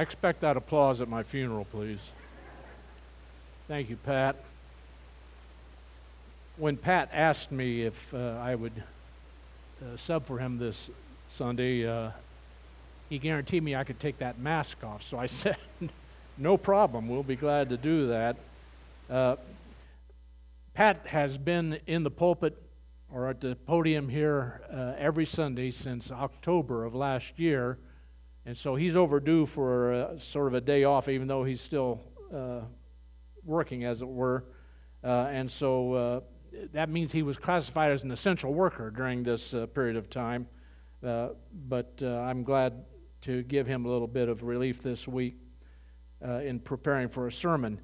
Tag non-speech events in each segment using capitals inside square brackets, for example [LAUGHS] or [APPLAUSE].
I expect that applause at my funeral, please. Thank you, Pat. When Pat asked me if uh, I would uh, sub for him this Sunday, uh, he guaranteed me I could take that mask off. So I [LAUGHS] said, no problem. We'll be glad to do that. Uh, Pat has been in the pulpit or at the podium here uh, every Sunday since October of last year. And so he's overdue for a, sort of a day off, even though he's still uh, working, as it were. Uh, and so uh, that means he was classified as an essential worker during this uh, period of time. Uh, but I'm glad to give him a little bit of relief this week in preparing for a sermon.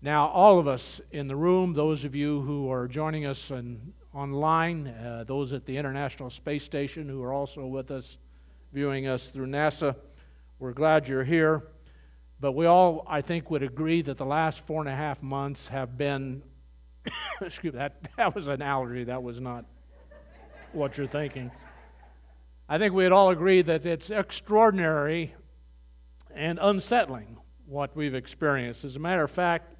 Now, all of us in the room, those of you who are joining us in, online, uh, those at the International Space Station who are also with us, viewing us through NASA, we're glad you're here. But we all, I think, would agree that the last four and a half months have been. [COUGHS] excuse me, that, [LAUGHS] that was an allergy. That was not what you're thinking. I think we'd all agree that it's extraordinary and unsettling what we've experienced. As a matter of fact,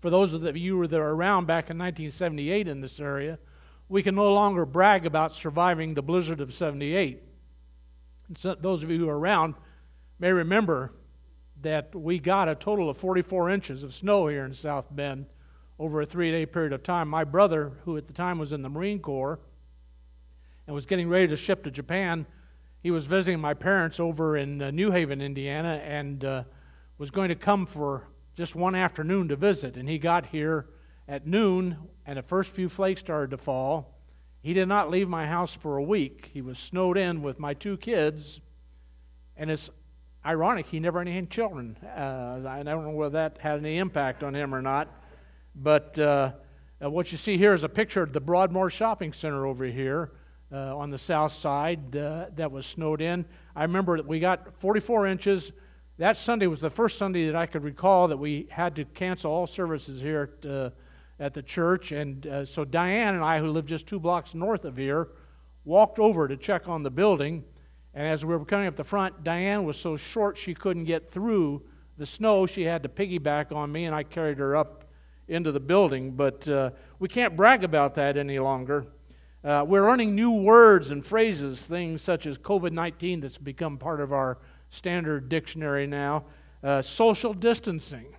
for those of you that were around back in 1978 in this area, we can no longer brag about surviving the blizzard of 78. So those of you who are around may remember that we got a total of 44 inches of snow here in South Bend over a three day period of time. My brother, who at the time was in the Marine Corps and was getting ready to ship to Japan, he was visiting my parents over in uh, New Haven, Indiana, and uh, was going to come for just one afternoon to visit. And he got here at noon, and the first few flakes started to fall. He did not leave my house for a week. He was snowed in with my two kids. And it's ironic, he never had any children. Uh, I don't know whether that had any impact on him or not. But uh, uh, what you see here is a picture of the Broadmoor Shopping Center over here. Uh, on the south side, uh, that was snowed in. I remember that we got 44 inches that Sunday was the first Sunday that I could recall that we had to cancel all services here at, uh, at the church. And uh, so Diane and I, who live just two blocks north of here, walked over to check on the building. And as we were coming up the front, Diane was so short she couldn't get through the snow. She had to piggyback on me, and I carried her up into the building. But uh, we can't brag about that any longer. Uh, we're learning new words and phrases, things such as COVID 19 that's become part of our standard dictionary now. Uh, social distancing,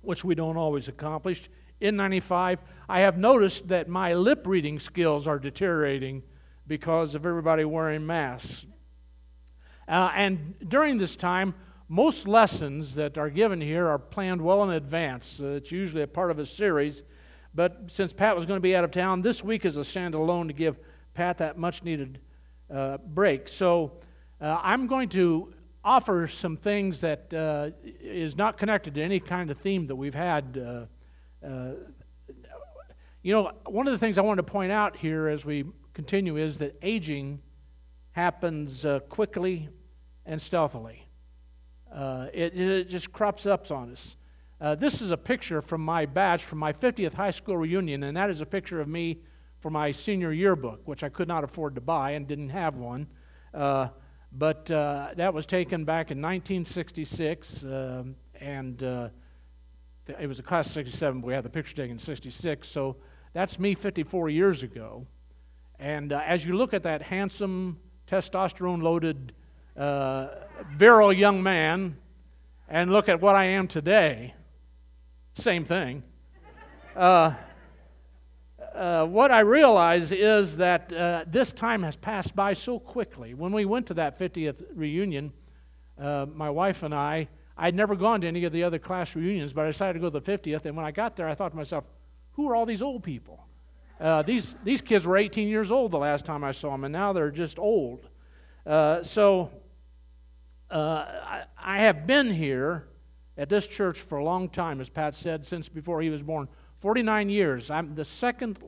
which we don't always accomplish. N95, I have noticed that my lip reading skills are deteriorating because of everybody wearing masks. Uh, and during this time, most lessons that are given here are planned well in advance. Uh, it's usually a part of a series. But since Pat was going to be out of town, this week is a standalone to give Pat that much needed uh, break. So uh, I'm going to offer some things that uh, is not connected to any kind of theme that we've had. Uh, uh, you know, one of the things I wanted to point out here as we continue is that aging happens uh, quickly and stealthily. Uh, it, it, just crops up on us. Uh, this is a picture from my batch from my 50th high school reunion, and that is a picture of me for my senior yearbook, which I could not afford to buy and didn't have one. But uh, that was taken back in 1966, um, and uh, it was a class of 67, but we had the picture taken in 66. So that's me 54 years ago. And uh, as you look at that handsome, testosterone loaded, uh, virile young man, and look at what I am today, same thing. Uh, uh, what I realize is that uh, this time has passed by so quickly. When we went to that 50th reunion, uh, my wife and I, I'd never gone to any of the other class reunions, but I decided to go to the 50th. And when I got there, I thought to myself, who are all these old people? Uh, these, these kids were 18 years old the last time I saw them, and now they're just old. Uh, so I, I have been here at this church for a long time, as Pat said, since before he was born. 49 years. I'm the second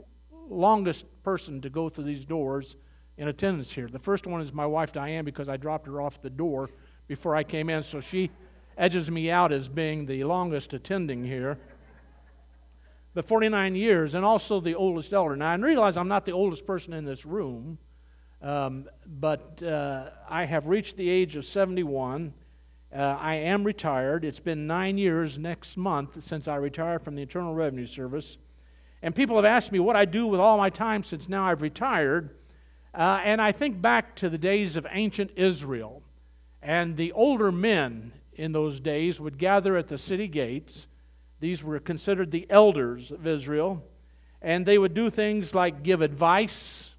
longest person to go through these doors in attendance here. The first one is my wife Diane because I dropped her off the door before I came in, so she edges me out as being the longest attending here. But 49 years, and also the oldest elder. Now, I realize I'm not the oldest person in this room, um, but uh, I have reached the age of 71, Uh, I am retired. It's been nine years next month since I retired from the Internal Revenue Service. And people have asked me what I do with all my time since now I've retired. Uh, and I think back to the days of ancient Israel. And the older men in those days would gather at the city gates. These were considered the elders of Israel. And they would do things like give advice,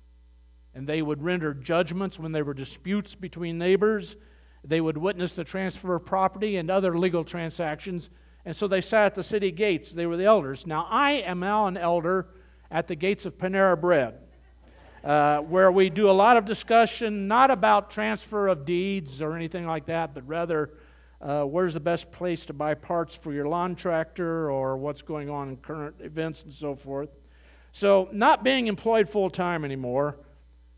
and they would render judgments when there were disputes between neighbors. They would witness the transfer of property and other legal transactions. And so they sat at the city gates. They were the elders. Now, I am now an elder at the gates of Panera Bread, uh, where we do a lot of discussion, not about transfer of deeds or anything like that, but rather uh, where's the best place to buy parts for your lawn tractor or what's going on in current events and so forth. So, not being employed full time anymore,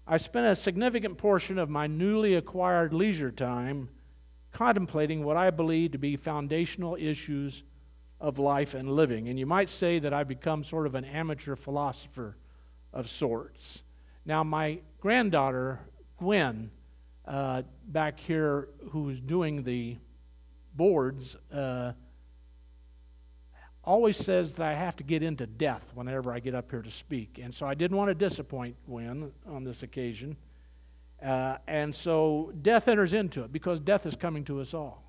I spent a significant portion of my newly acquired leisure time contemplating what I believe to be foundational issues of life and living. And you might say that I've become sort of an amateur philosopher of sorts. Now, my granddaughter, Gwen, uh, back here, who's doing the boards, uh, always says that I have to get into death whenever I get up here to speak. And so I didn't want to disappoint Gwen on this occasion. Uh, and so death enters into it because death is coming to us all.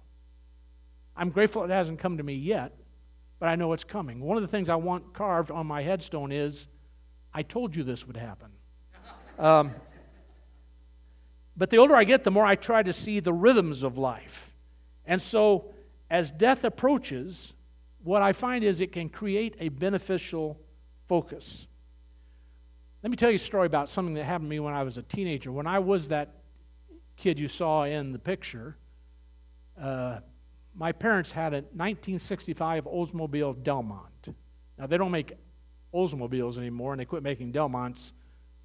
I'm grateful it hasn't come to me yet, but I know it's coming. One of the things I want carved on my headstone is I told you this would happen. Um, but the older I get, the more I try to see the rhythms of life. And so as death approaches, what I find is it can create a beneficial focus. Let me tell you a story about something that happened to me when I was a teenager. When I was that kid you saw in the picture, uh, my parents had a 1965 Oldsmobile Delmont. Now, they don't make Oldsmobiles anymore, and they quit making Delmonts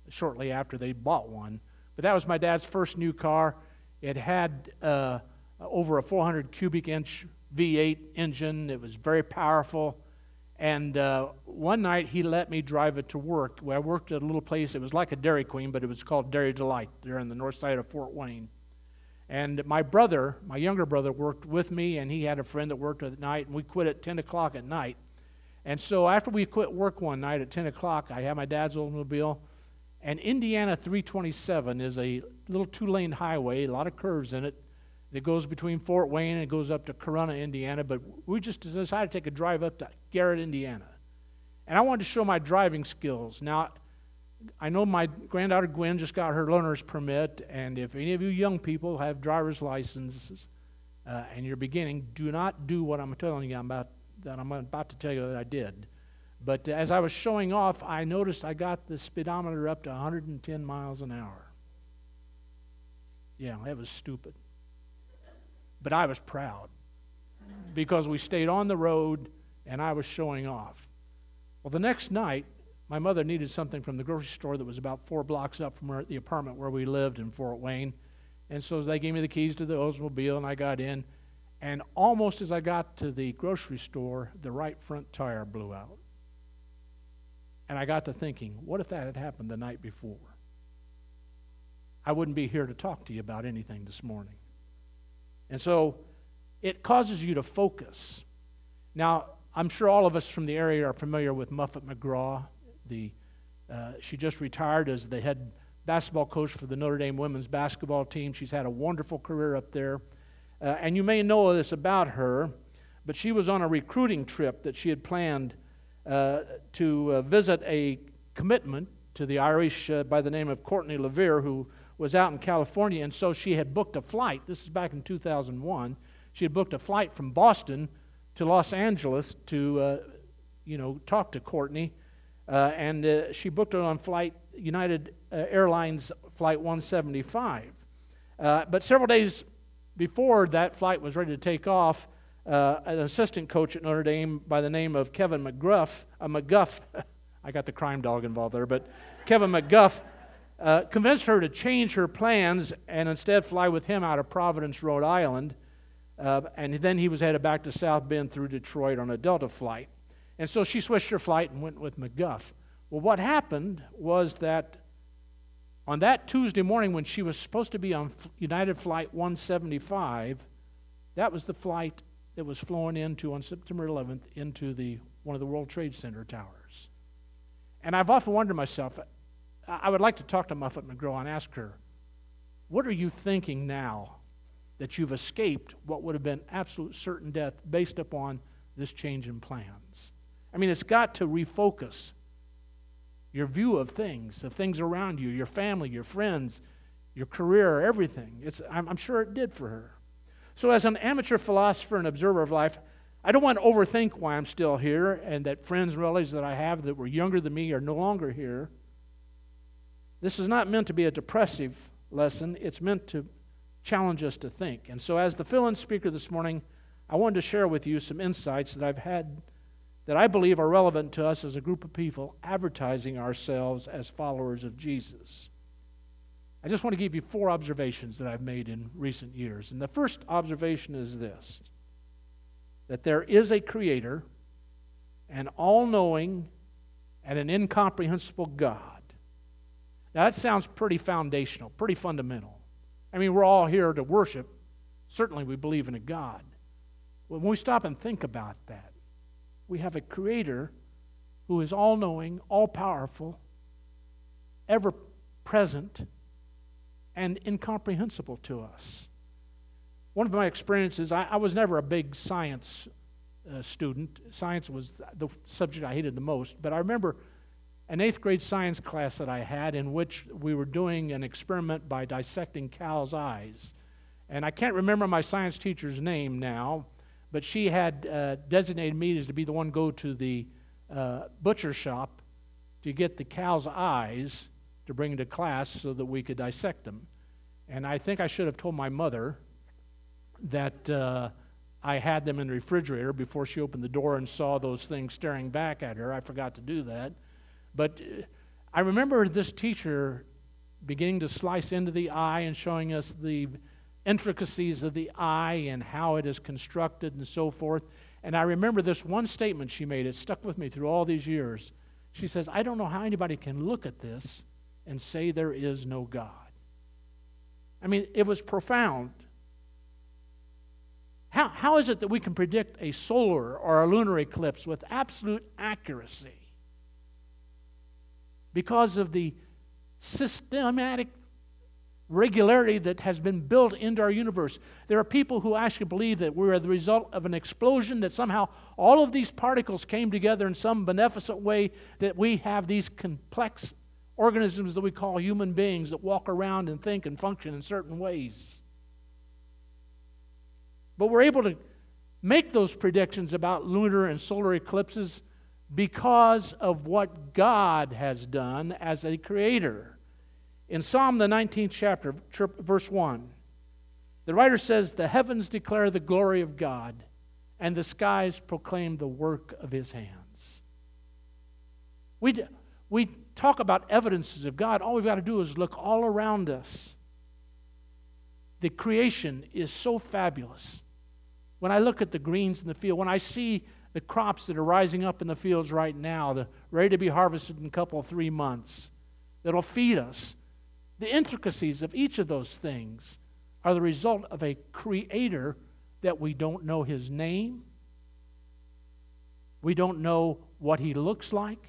shortly after they bought one. But that was my dad's first new car. It had uh, over a 400 cubic inch V8 engine. It was very powerful. And uh, one night he let me drive it to work. Where I worked at a little place. It was like a Dairy Queen, but it was called Dairy Delight there on the north side of Fort Wayne. And my brother, my younger brother, worked with me, and he had a friend that worked at night, and we quit at 10 o'clock at night. And so after we quit work one night at 10 o'clock, I had my dad's automobile, and Indiana 327 is a little two lane highway, a lot of curves in it that goes between Fort Wayne and it goes up to Corunna, Indiana. But we just decided to take a drive up to Garrett, Indiana. And I wanted to show my driving skills. Now, I know my granddaughter Gwen just got her learner's permit, and if any of you young people have driver's licenses uh, and you're beginning, do not do what I'm telling you about, that I'm about to tell you that I did. But as I was showing off, I noticed I got the speedometer up to 110 miles an hour. Yeah, that was stupid. But I was proud because we stayed on the road and I was showing off. Well, the next night, my mother needed something from the grocery store that was about four blocks up from the apartment where we lived in Fort Wayne. And so they gave me the keys to the Oldsmobile, and I got in. And almost as I got to the grocery store, the right front tire blew out. And I got to thinking, what if that had happened the night before? I wouldn't be here to talk to you about anything this morning. And so it causes you to focus. Now, I'm sure all of us from the area are familiar with Muffet McGraw. The, uh, she just retired as the head basketball coach for the Notre Dame women's basketball team. She's had a wonderful career up there. Uh, and you may know this about her, but she was on a recruiting trip that she had planned uh, to uh, visit a commitment to the Irish uh, by the name of Courtney LaVere, who was out in California, and so she had booked a flight. This is back in 2001. She had booked a flight from Boston to Los Angeles to, uh, you know, talk to Courtney, uh, and uh, she booked it on flight United uh, Airlines flight 175. Uh, but several days before that flight was ready to take off, uh, an assistant coach at Notre Dame by the name of Kevin McGruff, uh, McGuff, [LAUGHS] I got the crime dog involved there, but Kevin McGuff uh, convinced her to change her plans and instead fly with him out of Providence, Rhode Island. Uh, and then he was headed back to South Bend through Detroit on a Delta flight. And so she switched her flight and went with McGuff. Well, what happened was that on that Tuesday morning when she was supposed to be on United Flight 175, That was the flight that was flown into on September 11th into the one of the World Trade Center towers. And I've often wondered myself, I would like to talk to Muffet McGraw and ask her, what are you thinking now that you've escaped what would have been absolute certain death based upon this change in plans? I mean, it's got to refocus your view of things, of things around you, your family, your friends, your career, everything. It's, I'm, I'm sure it did for her. So, as an amateur philosopher and observer of life, I don't want to overthink why I'm still here and that friends and relatives that I have that were younger than me are no longer here. This is not meant to be a depressive lesson, it's meant to challenge us to think. And so, as the fill in speaker this morning, I wanted to share with you some insights that I've had that I believe are relevant to us as a group of people advertising ourselves as followers of Jesus. I just want to give you four observations that I've made in recent years. And the first observation is this that there is a creator, an all knowing, and an incomprehensible God. Now, that sounds pretty foundational, pretty fundamental. I mean, we're all here to worship. Certainly, we believe in a God. But when we stop and think about that, we have a creator who is all knowing, all powerful, ever present, and incomprehensible to us. One of my experiences, I, I was never a big science uh, student. Science was the subject I hated the most, but I remember an eighth grade science class that I had in which we were doing an experiment by dissecting cows' eyes. And I can't remember my science teacher's name now, but she had uh, designated me as to be the one go to the uh, butcher shop to get the cow's eyes to bring to class so that we could dissect them. And I think I should have told my mother that uh, I had them in the refrigerator before she opened the door and saw those things staring back at her. I forgot to do that. But uh, I remember this teacher beginning to slice into the eye and showing us the intricacies of the eye and how it is constructed and so forth. And I remember this one statement she made. It stuck with me through all these years. She says, I don't know how anybody can look at this and say there is no God. I mean, it was profound. How, how is it that we can predict a solar or a lunar eclipse with absolute accuracy? Because of the systematic regularity that has been built into our universe. There are people who actually believe that we're the result of an explosion, that somehow all of these particles came together in some beneficent way, that we have these complex organisms that we call human beings that walk around and think and function in certain ways. But we're able to make those predictions about lunar and solar eclipses because of what God has done as a creator. In Psalm, the 19th chapter, verse 1, the writer says, The heavens declare the glory of God, and the skies proclaim the work of his hands. We, we talk about evidences of God. All we've got to do is look all around us. The creation is so fabulous. When I look at the greens in the field, when I see the crops that are rising up in the fields right now, the, ready to be harvested in a couple, three months, that'll feed us the intricacies of each of those things are the result of a creator that we don't know his name, we don't know what he looks like.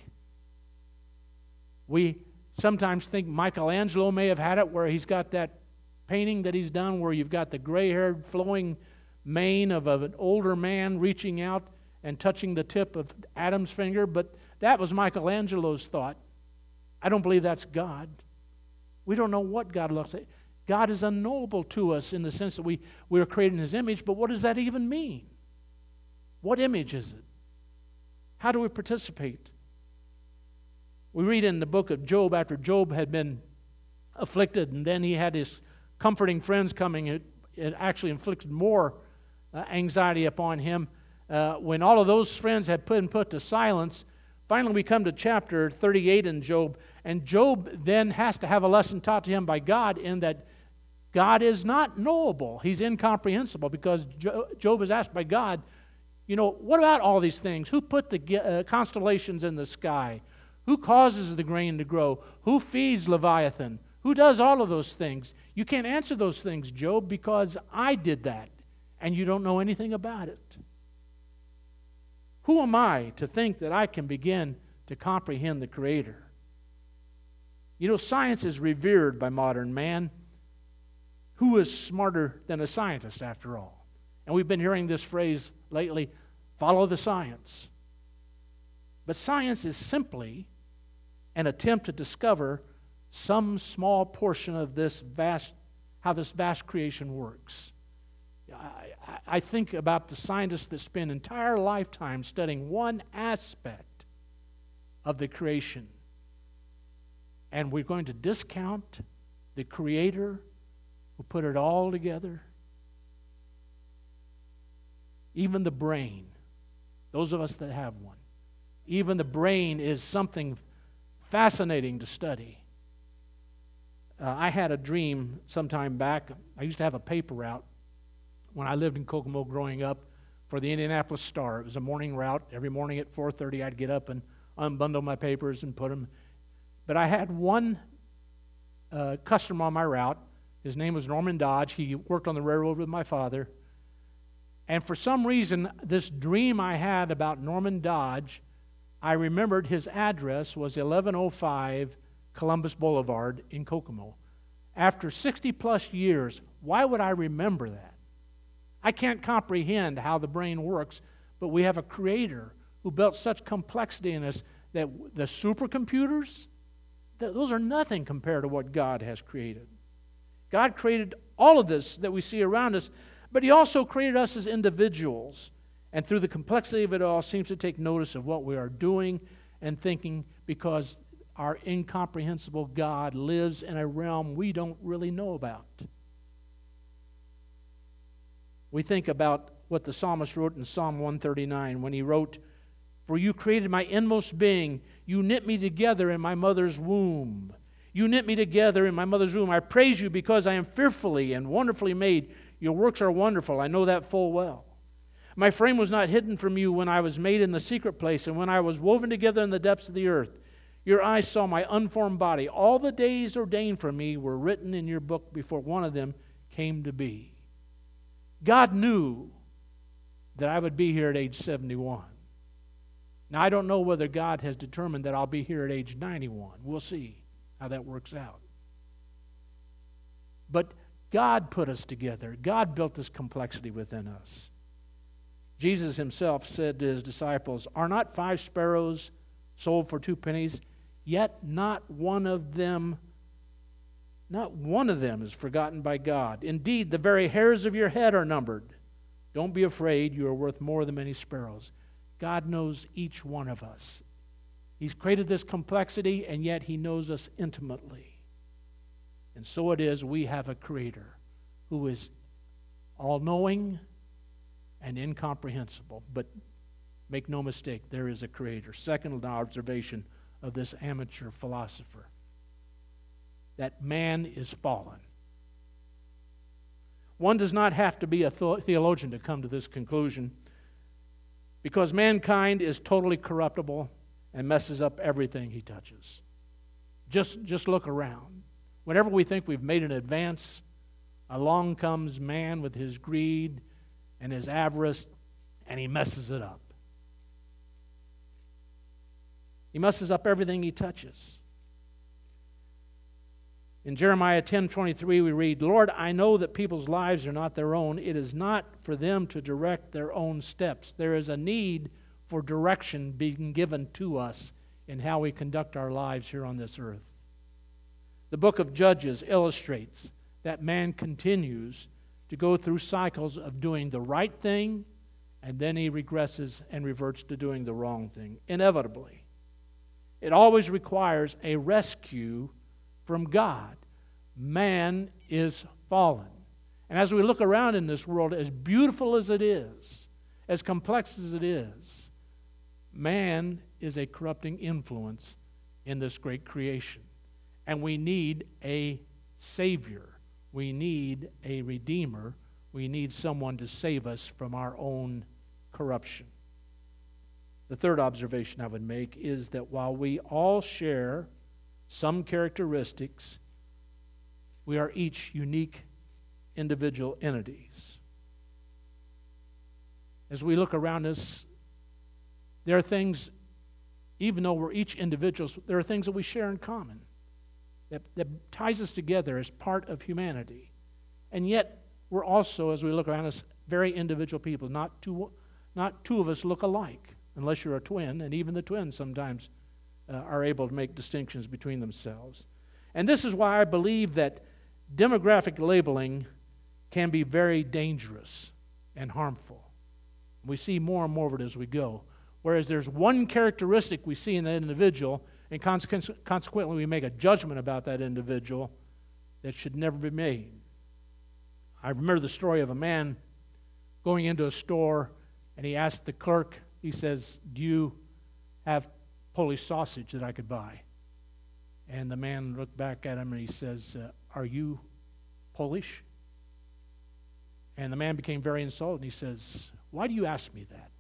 We sometimes think Michelangelo may have had it where he's got that painting that he's done where you've got the gray haired, flowing mane of, of an older man reaching out and touching the tip of Adam's finger, but that was Michelangelo's thought. I don't believe that's God. We don't know what God looks like. God is unknowable to us in the sense that we, we are created in His image, but what does that even mean? What image is it? How do we participate? We read in the book of Job after Job had been afflicted, and then he had his comforting friends coming. It, it actually inflicted more uh, anxiety upon him. Uh, when all of those friends had been put to silence, finally we come to chapter 38 in Job, and Job then has to have a lesson taught to him by God in that God is not knowable. He's incomprehensible because Job is asked by God, you know, what about all these things? Who put the uh, constellations in the sky? Who causes the grain to grow? Who feeds Leviathan? Who does all of those things? You can't answer those things, Job, because I did that. and you don't know anything about it. Who am I to think that I can begin to comprehend the Creator? You know, science is revered by modern man. Who is smarter than a scientist, after all? And we've been hearing this phrase lately follow the science. But science is simply an attempt to discover some small portion of this vast, how this vast creation works. I, I think about the scientists that spend entire lifetime studying one aspect of the creation. And we're going to discount the creator who put it all together. Even the brain, those of us that have one, even the brain is something fascinating to study. Uh, I had a dream sometime back. I used to have a paper route when I lived in Kokomo growing up for the Indianapolis Star. It was a morning route. Every morning at 4:30, I'd get up and unbundle my papers and put them. But I had one uh, customer on my route. His name was Norman Dodge. He worked on the railroad with my father. And for some reason, this dream I had about Norman Dodge, I remembered his address was 1105 Columbus Boulevard in Kokomo. After 60 plus years, why would I remember that? I can't comprehend how the brain works, but we have a creator who built such complexity in us that the supercomputers, those are nothing compared to what God has created. God created all of this that we see around us, but He also created us as individuals. And through the complexity of it all, seems to take notice of what we are doing and thinking because our incomprehensible God lives in a realm we don't really know about. We think about what the psalmist wrote in Psalm 139 when he wrote, For you created my inmost being, you knit me together in my mother's womb. You knit me together in my mother's womb. I praise you because I am fearfully and wonderfully made. Your works are wonderful. I know that full well. My frame was not hidden from you when I was made in the secret place and when I was woven together in the depths of the earth. Your eyes saw my unformed body. All the days ordained for me were written in your book before one of them came to be. God knew that I would be here at age 71. Now, I don't know whether God has determined that I'll be here at age 91. We'll see how that works out. But God put us together, God built this complexity within us. Jesus himself said to his disciples, Are not five sparrows sold for two pennies? Yet not one of them, not one of them is forgotten by God. Indeed, the very hairs of your head are numbered. Don't be afraid, you are worth more than many sparrows. God knows each one of us. He's created this complexity, and yet He knows us intimately. And so it is, we have a Creator who is all knowing and incomprehensible. But make no mistake, there is a Creator. Second observation of this amateur philosopher that man is fallen. One does not have to be a theologian to come to this conclusion because mankind is totally corruptible and messes up everything he touches. Just, just look around. Whenever we think we've made an advance, along comes man with his greed and his avarice, and he messes it up. He messes up everything he touches. In Jeremiah 10:23 we read, "Lord, I know that people's lives are not their own. It is not for them to direct their own steps. There is a need for direction being given to us in how we conduct our lives here on this earth." The book of Judges illustrates that man continues to go through cycles of doing the right thing and then he regresses and reverts to doing the wrong thing inevitably. It always requires a rescue from God. Man is fallen. And as we look around in this world, as beautiful as it is, as complex as it is, man is a corrupting influence in this great creation. And we need a Savior. We need a Redeemer. We need someone to save us from our own corruption. The third observation I would make is that while we all share some characteristics, we are each unique individual entities. as we look around us, there are things, even though we're each individuals, there are things that we share in common that, that ties us together as part of humanity. And yet, we're also, as we look around us, very individual people. Not two, not two of us look alike, unless you're a twin, and even the twins sometimes uh, are able to make distinctions between themselves. And this is why I believe that demographic labeling can be very dangerous and harmful. We see more and more of it as we go. Whereas there's one characteristic we see in that individual, and consequently we make a judgment about that individual that should never be made. I remember the story of a man going into a store and he asked the clerk, he says, Do you have Polish sausage that I could buy? And the man looked back at him and he says, uh, Are you Polish? And the man became very insulted and he says, Why do you ask me that?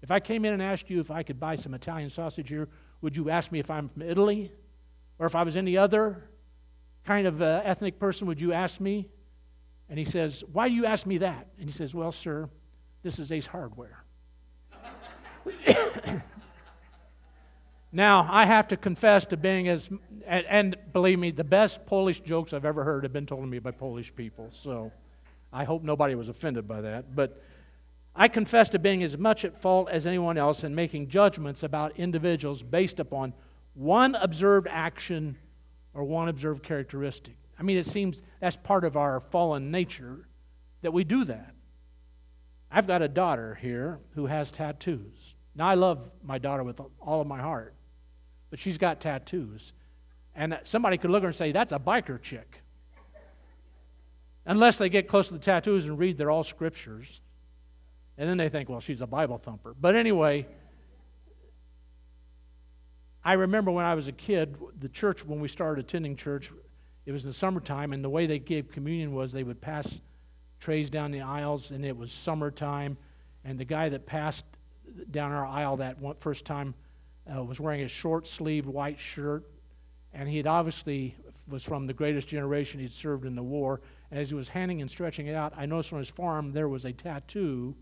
If I came in and asked you if I could buy some Italian sausage here, would you ask me if I'm from Italy? Or if I was any other kind of uh, ethnic person, would you ask me? And he says, Why do you ask me that? And he says, Well, sir, this is Ace Hardware. [COUGHS] [COUGHS] now, I have to confess to being as, and, and, believe me, the best Polish jokes I've ever heard have been told to me by Polish people. So I hope nobody was offended by that. But I confess to being as much at fault as anyone else in making judgments about individuals based upon one observed action or one observed characteristic. I mean, it seems that's part of our fallen nature that we do that. I've got a daughter here who has tattoos. Now, I love my daughter with all of my heart, but she's got tattoos. And somebody could look at her and say, that's a biker chick. Unless they get close to the tattoos and read, they're all scriptures. And then they think, well, she's a Bible thumper. But anyway, I remember when I was a kid, the church, when we started attending church, it was in the summertime, and the way they gave communion was they would pass trays down the aisles, and it was summertime. And the guy that passed down our aisle that first time uh, was wearing a short sleeved white shirt, and he had obviously was from the greatest generation he'd served in the war. And as he was handing and stretching it out, I noticed on his farm there was a tattoo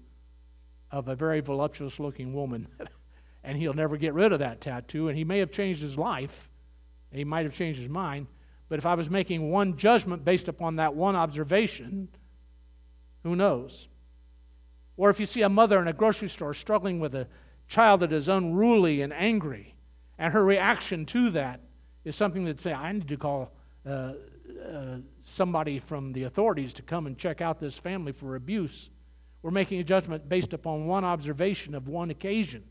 of a very voluptuous looking woman. [LAUGHS] and he'll never get rid of that tattoo, and he may have changed his life. He might have changed his mind. But if I was making one judgment based upon that one observation, who knows? Or if you see a mother in a grocery store struggling with a child that is unruly and angry, and her reaction to that is something that say, I need to call uh, uh, somebody from the authorities to come and check out this family for abuse. We're making a judgment based upon one observation of one occasion.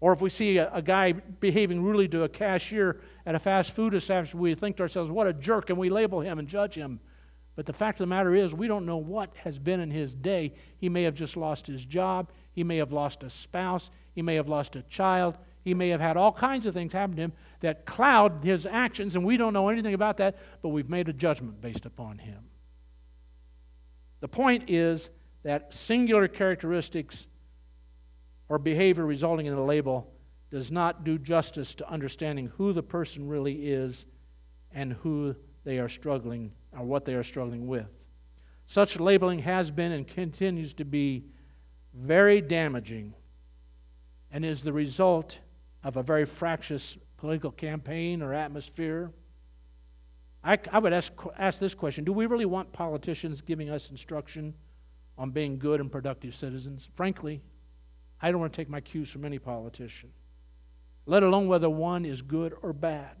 Or if we see a, a, guy behaving rudely to a cashier at a fast food establishment, we think to ourselves, what a jerk, and we label him and judge him. But the fact of the matter is, we don't know what has been in his day. He may have just lost his job, he may have lost a spouse, he may have lost a child, he may have had all kinds of things happen to him that cloud his actions, and we don't know anything about that, but we've made a judgment based upon him. The point is that singular characteristics or behavior resulting in a label does not do justice to understanding who the person really is and who they are struggling or what they are struggling with. Such labeling has been and continues to be very damaging and is the result of a very fractious political campaign or atmosphere. I, I would ask, ask this question Do we really want politicians giving us instruction on being good and productive citizens? Frankly, I don't want to take my cues from any politician, let alone whether one is good or bad.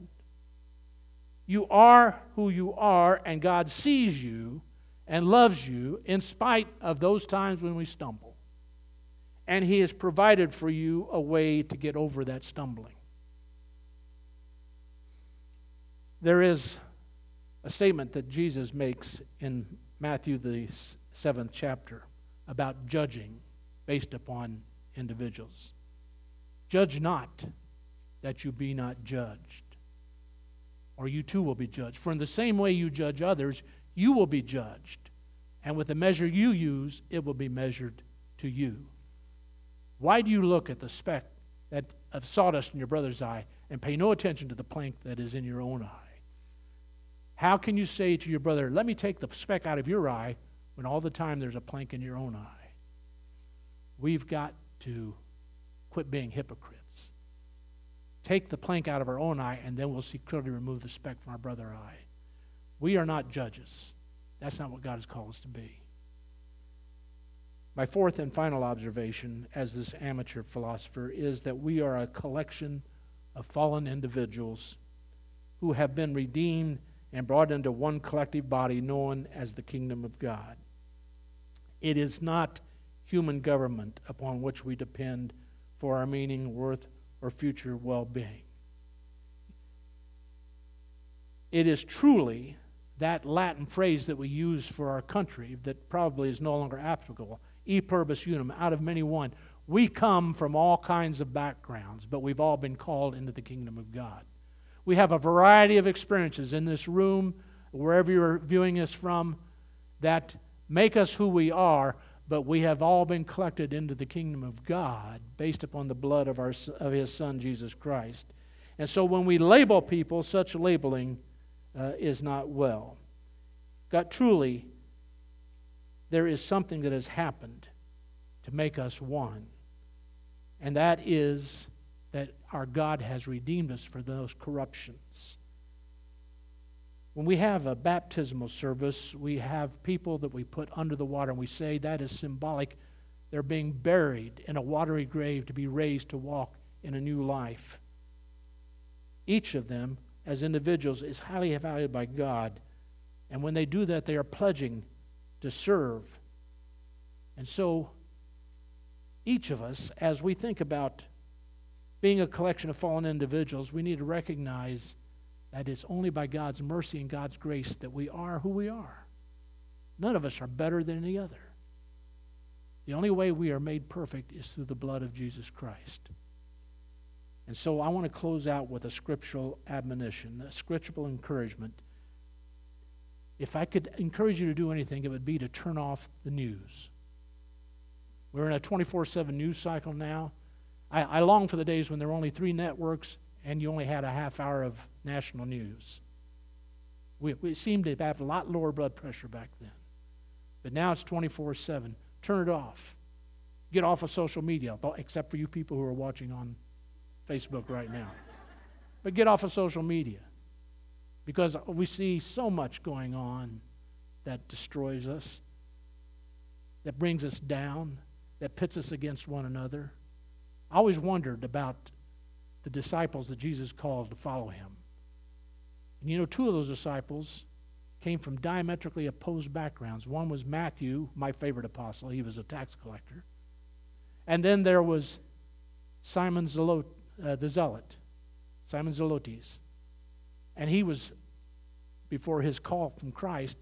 You are who you are, and God sees you and loves you in spite of those times when we stumble. And He has provided for you a way to get over that stumbling. There is a statement that Jesus makes in Matthew, the seventh chapter, about judging based upon individuals. Judge not that you be not judged, or you too will be judged. For in the same way you judge others, you will be judged. And with the measure you use, it will be measured to you. Why do you look at the speck that, of sawdust in your brother's eye and pay no attention to the plank that is in your own eye? How can you say to your brother, Let me take the speck out of your eye, when all the time there's a plank in your own eye? we've got to quit being hypocrites. Take the plank out of our own eye, and then we'll see clearly remove the speck from our brother's eye. We are not judges. That's not what God has called us to be. My fourth and final observation as this amateur philosopher is that we are a collection of fallen individuals who have been redeemed and brought into one collective body known as the kingdom of God. It is not human government upon which we depend for our meaning, worth, or future well being. It is truly that Latin phrase that we use for our country that probably is no longer applicable e pluribus unum, out of many one. We come from all kinds of backgrounds, but we've all been called into the kingdom of God. We have a variety of experiences in this room, wherever you're viewing us from, that make us who we are, but we have all been collected into the kingdom of God based upon the blood of, our, of His Son, Jesus Christ. And so when we label people, such labeling uh, is not well. God, truly, there is something that has happened to make us one. And that is that our God has redeemed us for those corruptions. When we have a baptismal service, we have people that we put under the water, and we say that is symbolic. They're being buried in a watery grave to be raised to walk in a new life. Each of them, as individuals, is highly valued by God. And when they do that, they are pledging to serve. And so, each of us, as we think about being a collection of fallen individuals, we need to recognize that it's only by God's mercy and God's grace that we are who we are. None of us are better than any other. The only way we are made perfect is through the blood of Jesus Christ. And so I want to close out with a scriptural admonition, a scriptural encouragement if I could encourage you to do anything, it would be to turn off the news. We're in a 24 7 news cycle now. I, I, long for the days when there were only three networks and you only had a half hour of national news. We, we seemed to have a lot lower blood pressure back then. But now it's 24 7. Turn it off. Get off of social media, except for you people who are watching on Facebook right now. But get off of social media because we see so much going on that destroys us, that brings us down, that pits us against one another. I always wondered about the disciples that Jesus called to follow him. And you know, two of those disciples came from diametrically opposed backgrounds. One was Matthew, my favorite apostle, he was a tax collector. And then there was Simon Zelot, uh, the Zealot, Simon Zelotes. And he was, before his call from Christ,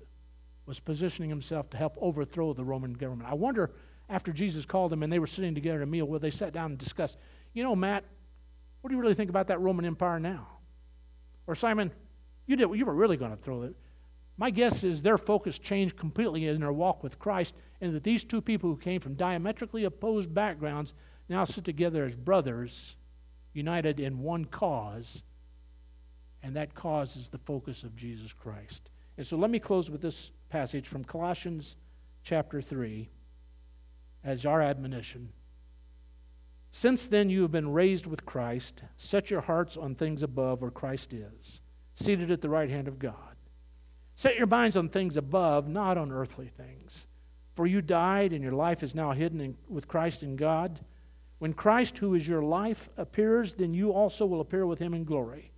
was positioning himself to help overthrow the Roman government. I wonder, after Jesus called them and they were sitting together at a meal, where they sat down and discussed, you know, Matt, what do you really think about that Roman Empire now? Or Simon, you did you were really going to throw it. My guess is their focus changed completely in their walk with Christ, and that these two people who came from diametrically opposed backgrounds now sit together as brothers, united in one cause and that cause is the focus of Jesus Christ. And so let me close with this passage from Colossians chapter 3 as our admonition. Since then you have been raised with Christ, set your hearts on things above where Christ is, seated at the right hand of God. Set your minds on things above, not on earthly things. For you died, and your life is now hidden in, with Christ in God. When Christ, who is your life, appears, then you also will appear with him in glory.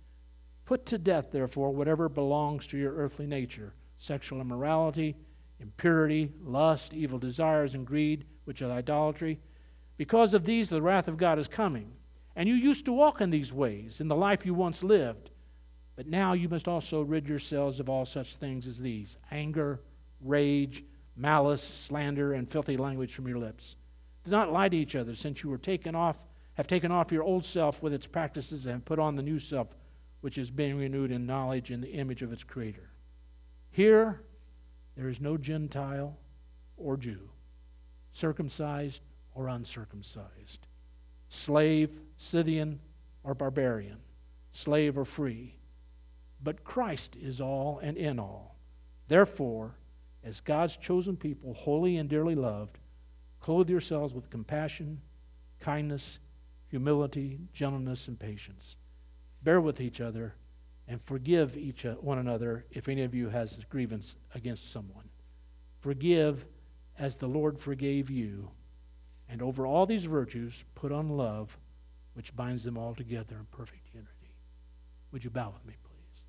Put to death, therefore, whatever belongs to your earthly nature sexual immorality, impurity, lust, evil desires, and greed, which is idolatry. Because of these, the wrath of God is coming. And you used to walk in these ways in the life you once lived. But now you must also rid yourselves of all such things as these anger, rage, malice, slander, and filthy language from your lips. Do not lie to each other, since you were taken off, have taken off your old self with its practices and put on the new self which is being renewed in knowledge in the image of its Creator. Here, there is no Gentile or Jew, circumcised or uncircumcised, slave, Scythian, or barbarian, slave or free. But Christ is all and in all. Therefore, as God's chosen people, holy and dearly loved, Clothe yourselves with compassion, kindness, humility, gentleness, and patience. Bear with each other and forgive each uh, one another if any of you has a grievance against someone. Forgive as the Lord forgave you. And over all these virtues, put on love, which binds them all together in perfect unity. Would you bow with me, please?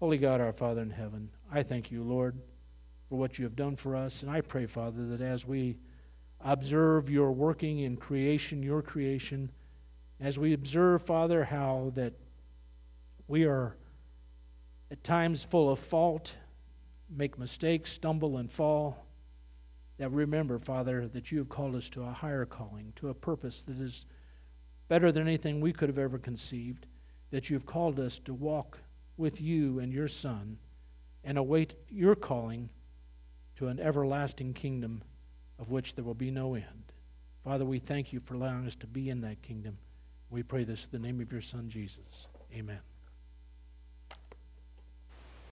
Holy God, our Father in heaven, I thank you, Lord, for what you have done for us. And I pray, Father, that as we observe your working in creation, your creation, as we observe, Father, how that we are at times full of fault, make mistakes, stumble, and fall, that remember, Father, that you have called us to a higher calling, to a purpose that is better than anything we could have ever conceived, that you've called us to walk with you and your Son and await your calling to an everlasting kingdom of which there will be no end. Father, we thank you for allowing us to be in that kingdom. We pray this in the name of your Son, Jesus. Amen.